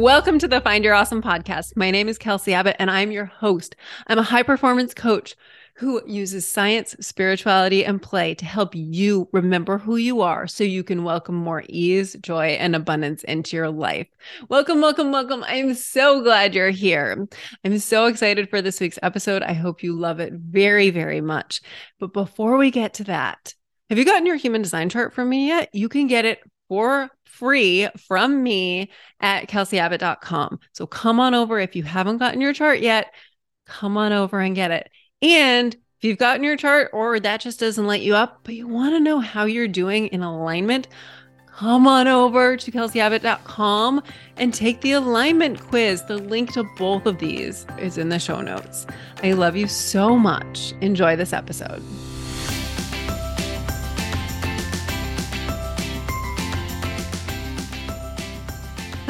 Welcome to the Find Your Awesome podcast. My name is Kelsey Abbott and I'm your host. I'm a high performance coach who uses science, spirituality, and play to help you remember who you are so you can welcome more ease, joy, and abundance into your life. Welcome, welcome, welcome. I'm so glad you're here. I'm so excited for this week's episode. I hope you love it very, very much. But before we get to that, have you gotten your human design chart from me yet? You can get it for free from me at kelseyabbott.com. So come on over if you haven't gotten your chart yet. Come on over and get it. And if you've gotten your chart or that just doesn't light you up, but you want to know how you're doing in alignment, come on over to kelseyabbott.com and take the alignment quiz. The link to both of these is in the show notes. I love you so much. Enjoy this episode.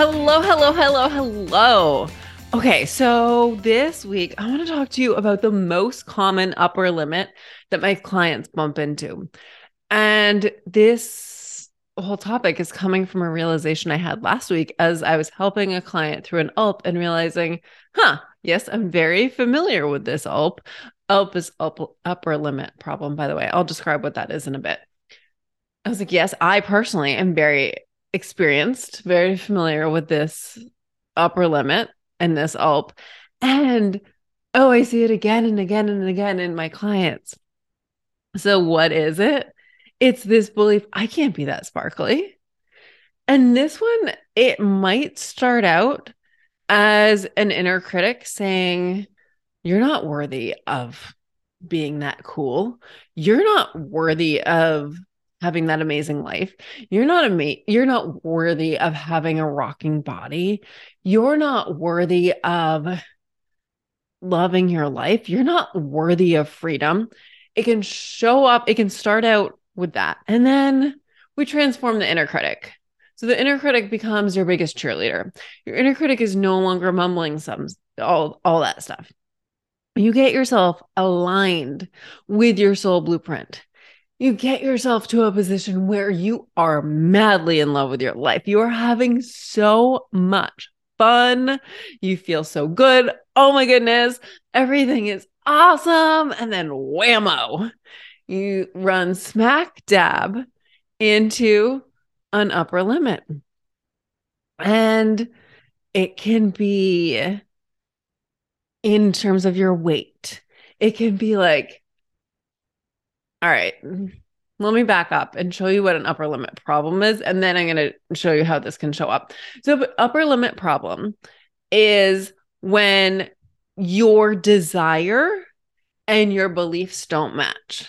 Hello, hello, hello, hello. Okay, so this week I want to talk to you about the most common upper limit that my clients bump into. And this whole topic is coming from a realization I had last week as I was helping a client through an ULP and realizing, huh, yes, I'm very familiar with this ULP. ULP is up, upper limit problem, by the way. I'll describe what that is in a bit. I was like, yes, I personally am very experienced, very familiar with this upper limit and this ULP. And oh, I see it again and again and again in my clients. So, what is it? It's this belief I can't be that sparkly. And this one, it might start out as an inner critic saying, You're not worthy of being that cool. You're not worthy of having that amazing life. You're not a ama- you're not worthy of having a rocking body. You're not worthy of loving your life. You're not worthy of freedom. It can show up, it can start out with that. And then we transform the inner critic. So the inner critic becomes your biggest cheerleader. Your inner critic is no longer mumbling some all all that stuff. You get yourself aligned with your soul blueprint you get yourself to a position where you are madly in love with your life. You are having so much fun. You feel so good. Oh my goodness. Everything is awesome. And then whammo, you run smack dab into an upper limit. And it can be in terms of your weight, it can be like, all right. Let me back up and show you what an upper limit problem is. And then I'm going to show you how this can show up. So, upper limit problem is when your desire and your beliefs don't match.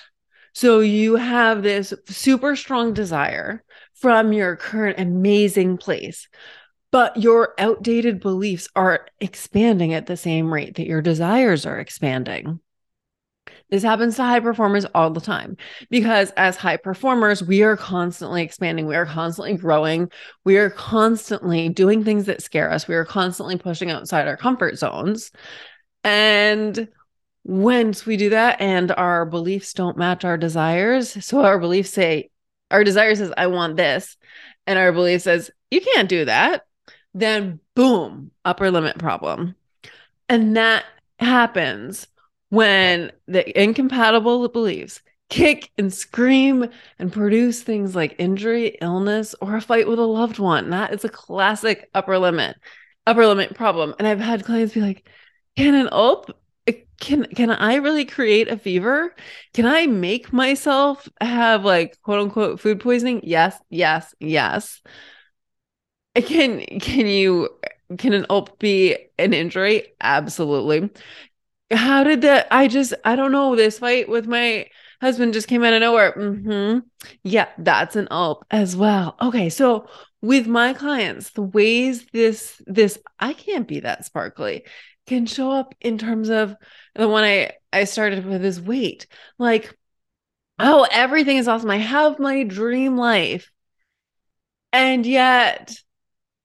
So, you have this super strong desire from your current amazing place, but your outdated beliefs are expanding at the same rate that your desires are expanding. This happens to high performers all the time because as high performers, we are constantly expanding, we are constantly growing, we are constantly doing things that scare us, we are constantly pushing outside our comfort zones. And once we do that and our beliefs don't match our desires, so our beliefs say, our desire says, I want this, and our belief says, you can't do that, then boom, upper limit problem. And that happens when the incompatible beliefs kick and scream and produce things like injury, illness, or a fight with a loved one. That is a classic upper limit, upper limit problem. And I've had clients be like, can an ULP can can I really create a fever? Can I make myself have like quote unquote food poisoning? Yes, yes, yes. Can can you can an ULP be an injury? Absolutely how did that i just i don't know this fight with my husband just came out of nowhere. Mm-hmm. yeah that's an ULP as well. Okay so with my clients the ways this this i can't be that sparkly can show up in terms of the one i i started with is weight. Like oh everything is awesome. I have my dream life. And yet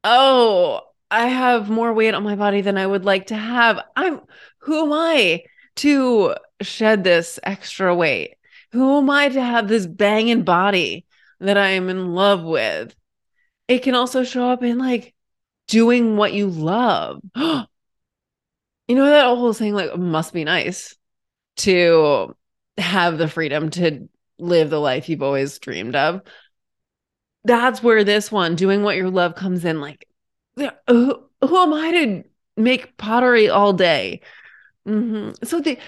oh I have more weight on my body than I would like to have. I'm who am I to shed this extra weight? Who am I to have this banging body that I am in love with? It can also show up in like doing what you love. you know, that whole thing like must be nice to have the freedom to live the life you've always dreamed of. That's where this one, doing what your love, comes in. Like, who, who am I to make pottery all day? Mm-hmm. So the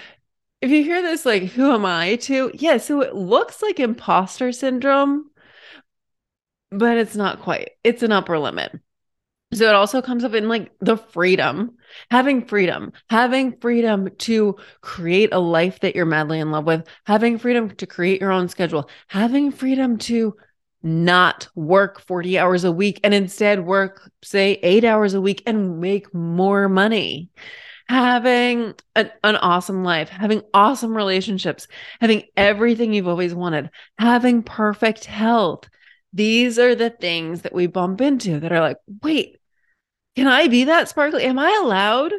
if you hear this, like, who am I to? Yeah, so it looks like imposter syndrome, but it's not quite. It's an upper limit. So it also comes up in like the freedom, having freedom, having freedom to create a life that you're madly in love with, having freedom to create your own schedule, having freedom to not work 40 hours a week and instead work, say, eight hours a week and make more money. Having an, an awesome life, having awesome relationships, having everything you've always wanted, having perfect health. These are the things that we bump into that are like, wait, can I be that sparkly? Am I allowed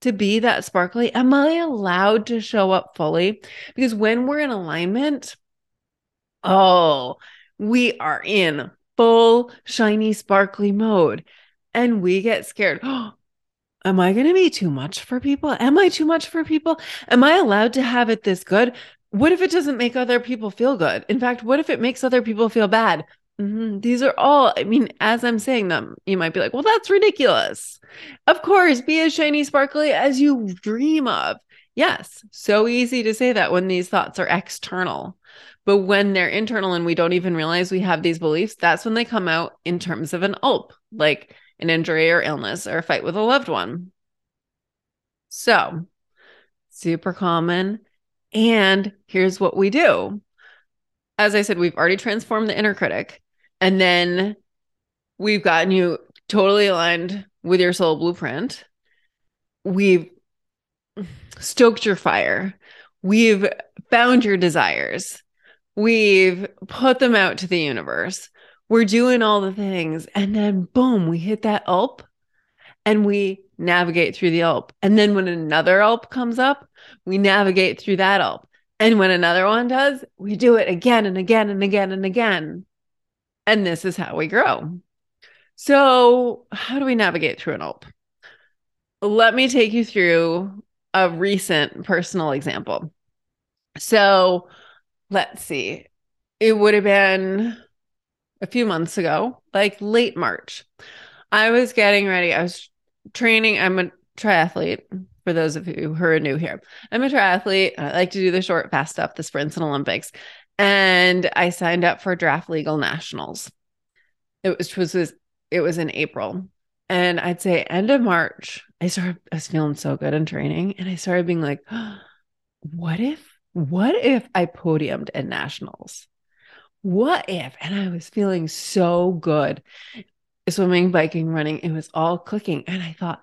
to be that sparkly? Am I allowed to show up fully? Because when we're in alignment, oh, we are in full shiny, sparkly mode and we get scared. Oh, Am I going to be too much for people? Am I too much for people? Am I allowed to have it this good? What if it doesn't make other people feel good? In fact, what if it makes other people feel bad? Mm-hmm. These are all, I mean, as I'm saying them, you might be like, well, that's ridiculous. Of course, be as shiny, sparkly as you dream of. Yes, so easy to say that when these thoughts are external. But when they're internal and we don't even realize we have these beliefs, that's when they come out in terms of an ULP, like an injury or illness or a fight with a loved one. So, super common. And here's what we do. As I said, we've already transformed the inner critic. And then we've gotten you totally aligned with your soul blueprint. We've stoked your fire. We've found your desires. We've put them out to the universe. We're doing all the things. And then, boom, we hit that ULP and we navigate through the ULP. And then, when another ULP comes up, we navigate through that ULP. And when another one does, we do it again and again and again and again. And this is how we grow. So, how do we navigate through an ULP? Let me take you through a recent personal example. So, let's see. It would have been a few months ago, like late March. I was getting ready. I was training. I'm a triathlete for those of you who are new here. I'm a triathlete. I like to do the short, fast stuff, the sprints and Olympics and I signed up for Draft Legal Nationals. It was, was, was it was in April, and I'd say end of March. I started. I was feeling so good in training, and I started being like, "What if? What if I podiumed at nationals? What if?" And I was feeling so good, swimming, biking, running. It was all clicking, and I thought,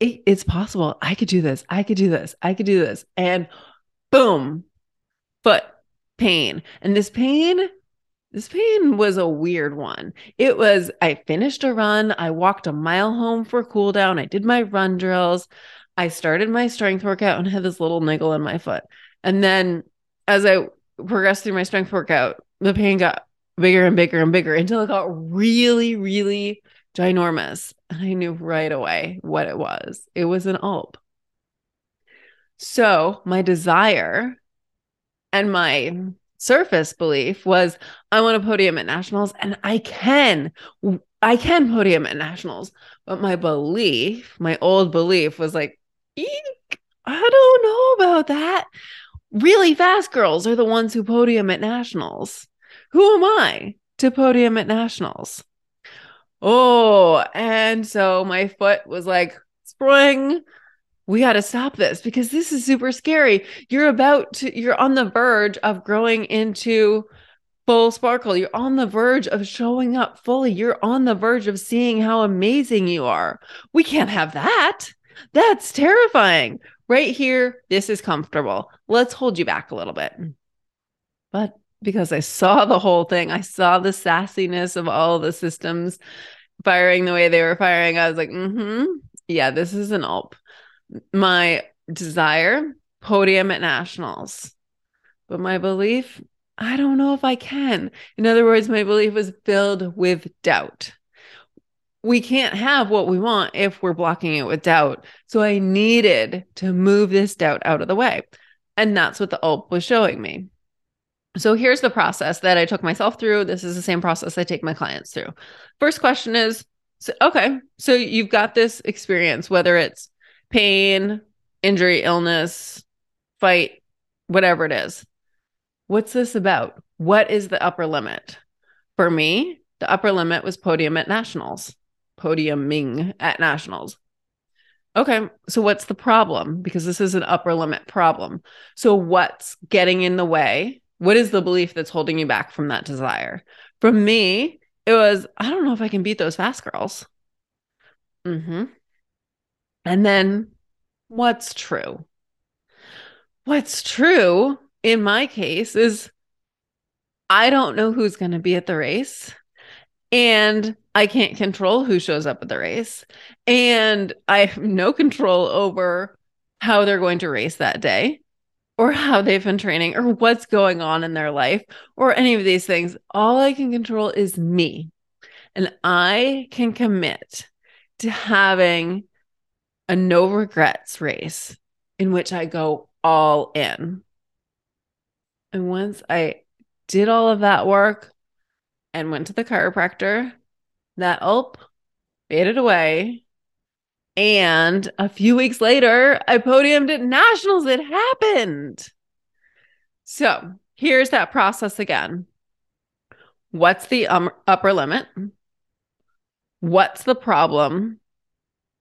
it, "It's possible. I could do this. I could do this. I could do this." And boom, foot pain. And this pain, this pain was a weird one. It was, I finished a run. I walked a mile home for cool down. I did my run drills. I started my strength workout and had this little niggle in my foot. And then as I progressed through my strength workout, the pain got bigger and bigger and bigger until it got really, really ginormous. And I knew right away what it was. It was an ULP. So my desire and my surface belief was I want a podium at nationals and I can. I can podium at nationals. But my belief, my old belief was like, Eek, I don't know about that. Really fast girls are the ones who podium at nationals. Who am I to podium at nationals? Oh, and so my foot was like, spring, we got to stop this because this is super scary. You're about to, you're on the verge of growing into full sparkle. You're on the verge of showing up fully. You're on the verge of seeing how amazing you are. We can't have that. That's terrifying. Right here, this is comfortable. Let's hold you back a little bit. But because I saw the whole thing, I saw the sassiness of all the systems firing the way they were firing. I was like, mm hmm. Yeah, this is an ULP my desire podium at nationals but my belief i don't know if i can in other words my belief was filled with doubt we can't have what we want if we're blocking it with doubt. So I needed to move this doubt out of the way. And that's what the ULP was showing me. So here's the process that I took myself through. This is the same process I take my clients through. First question is so, okay, so you've got this experience, whether it's pain, injury, illness, fight, whatever it is. What's this about? What is the upper limit? For me, the upper limit was podium at nationals, podiuming at nationals. Okay, so what's the problem? Because this is an upper limit problem. So, what's getting in the way? What is the belief that's holding you back from that desire? From me, it was, I don't know if I can beat those fast girls. Mm-hmm. And then what's true? What's true in my case is I don't know who's going to be at the race. And I can't control who shows up at the race. And I have no control over how they're going to race that day or how they've been training or what's going on in their life or any of these things. All I can control is me. And I can commit to having a no regrets race in which I go all in. And once I did all of that work and went to the chiropractor, that ULP faded away. And a few weeks later, I podiumed at nationals. It happened. So here's that process again. What's the um, upper limit? What's the problem?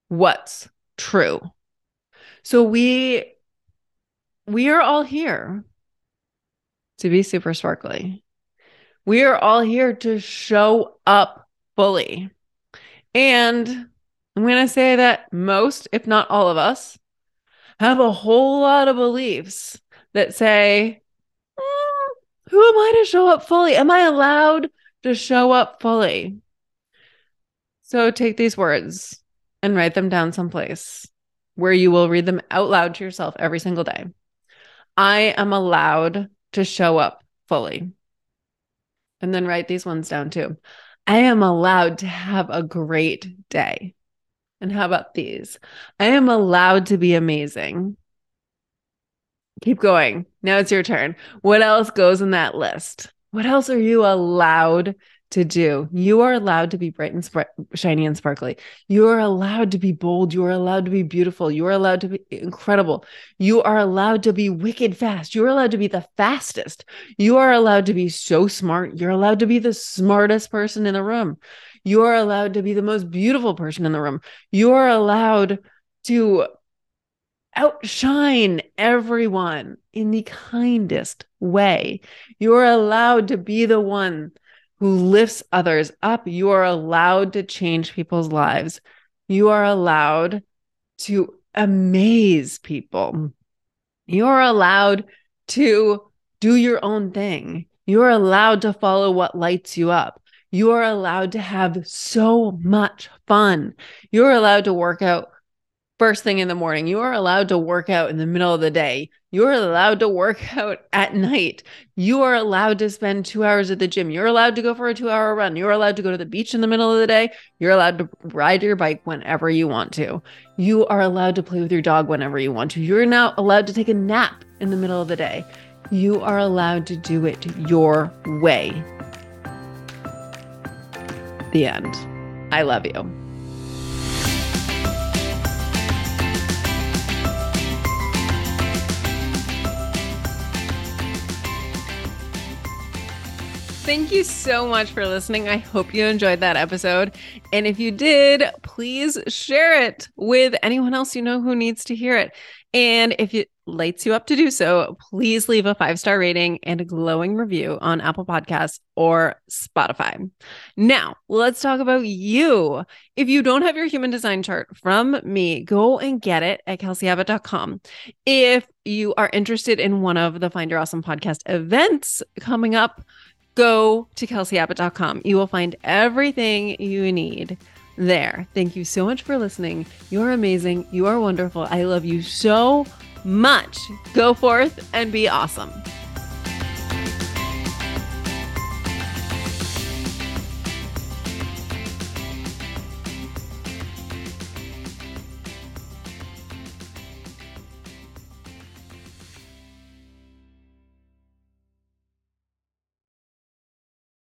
What's true? So we we are all here to be super sparkly. We are all here to show up fully. And I'm going to say that most, if not all of us, have a whole lot of beliefs that say, mm, Who am I to show up fully? Am I allowed to show up fully? So take these words and write them down someplace where you will read them out loud to yourself every single day. I am allowed to show up fully. And then write these ones down too. I am allowed to have a great day. And how about these? I am allowed to be amazing. Keep going. Now it's your turn. What else goes in that list? What else are you allowed to do. You are allowed to be bright and sp- shiny and sparkly. You are allowed to be bold. You are allowed to be beautiful. You are allowed to be incredible. You are allowed to be wicked fast. You are allowed to be the fastest. You are allowed to be so smart. You're allowed to be the smartest person in the room. You are allowed to be the most beautiful person in the room. You are allowed to outshine everyone in the kindest way. You're allowed to be the one who lifts others up. You are allowed to change people's lives. You are allowed to amaze people. Mm. You are allowed to do your own thing. You are allowed to follow what lights you up. You are allowed to have so much fun. You're allowed to work out first thing in the morning. You are allowed to work out in the middle of the day. You're allowed to work out at night. You are allowed to spend two hours at the gym. You're allowed to go for a two hour run. You're allowed to go to the beach in the middle of the day. You're allowed to ride your bike whenever you want to. You are allowed to play with your dog whenever you want to. You're now allowed to take a nap in the middle of the day. You are allowed to do it your way. The end. I love you. Thank you so much for listening. I hope you enjoyed that episode. And if you did, please share it with anyone else you know who needs to hear it. And if it lights you up to do so, please leave a five star rating and a glowing review on Apple Podcasts or Spotify. Now, let's talk about you. If you don't have your human design chart from me, go and get it at kelseyabbott.com. If you are interested in one of the Find Your Awesome podcast events coming up, go to kelseyabbott.com. You will find everything you need there. Thank you so much for listening. You're amazing. You are wonderful. I love you so much. Go forth and be awesome.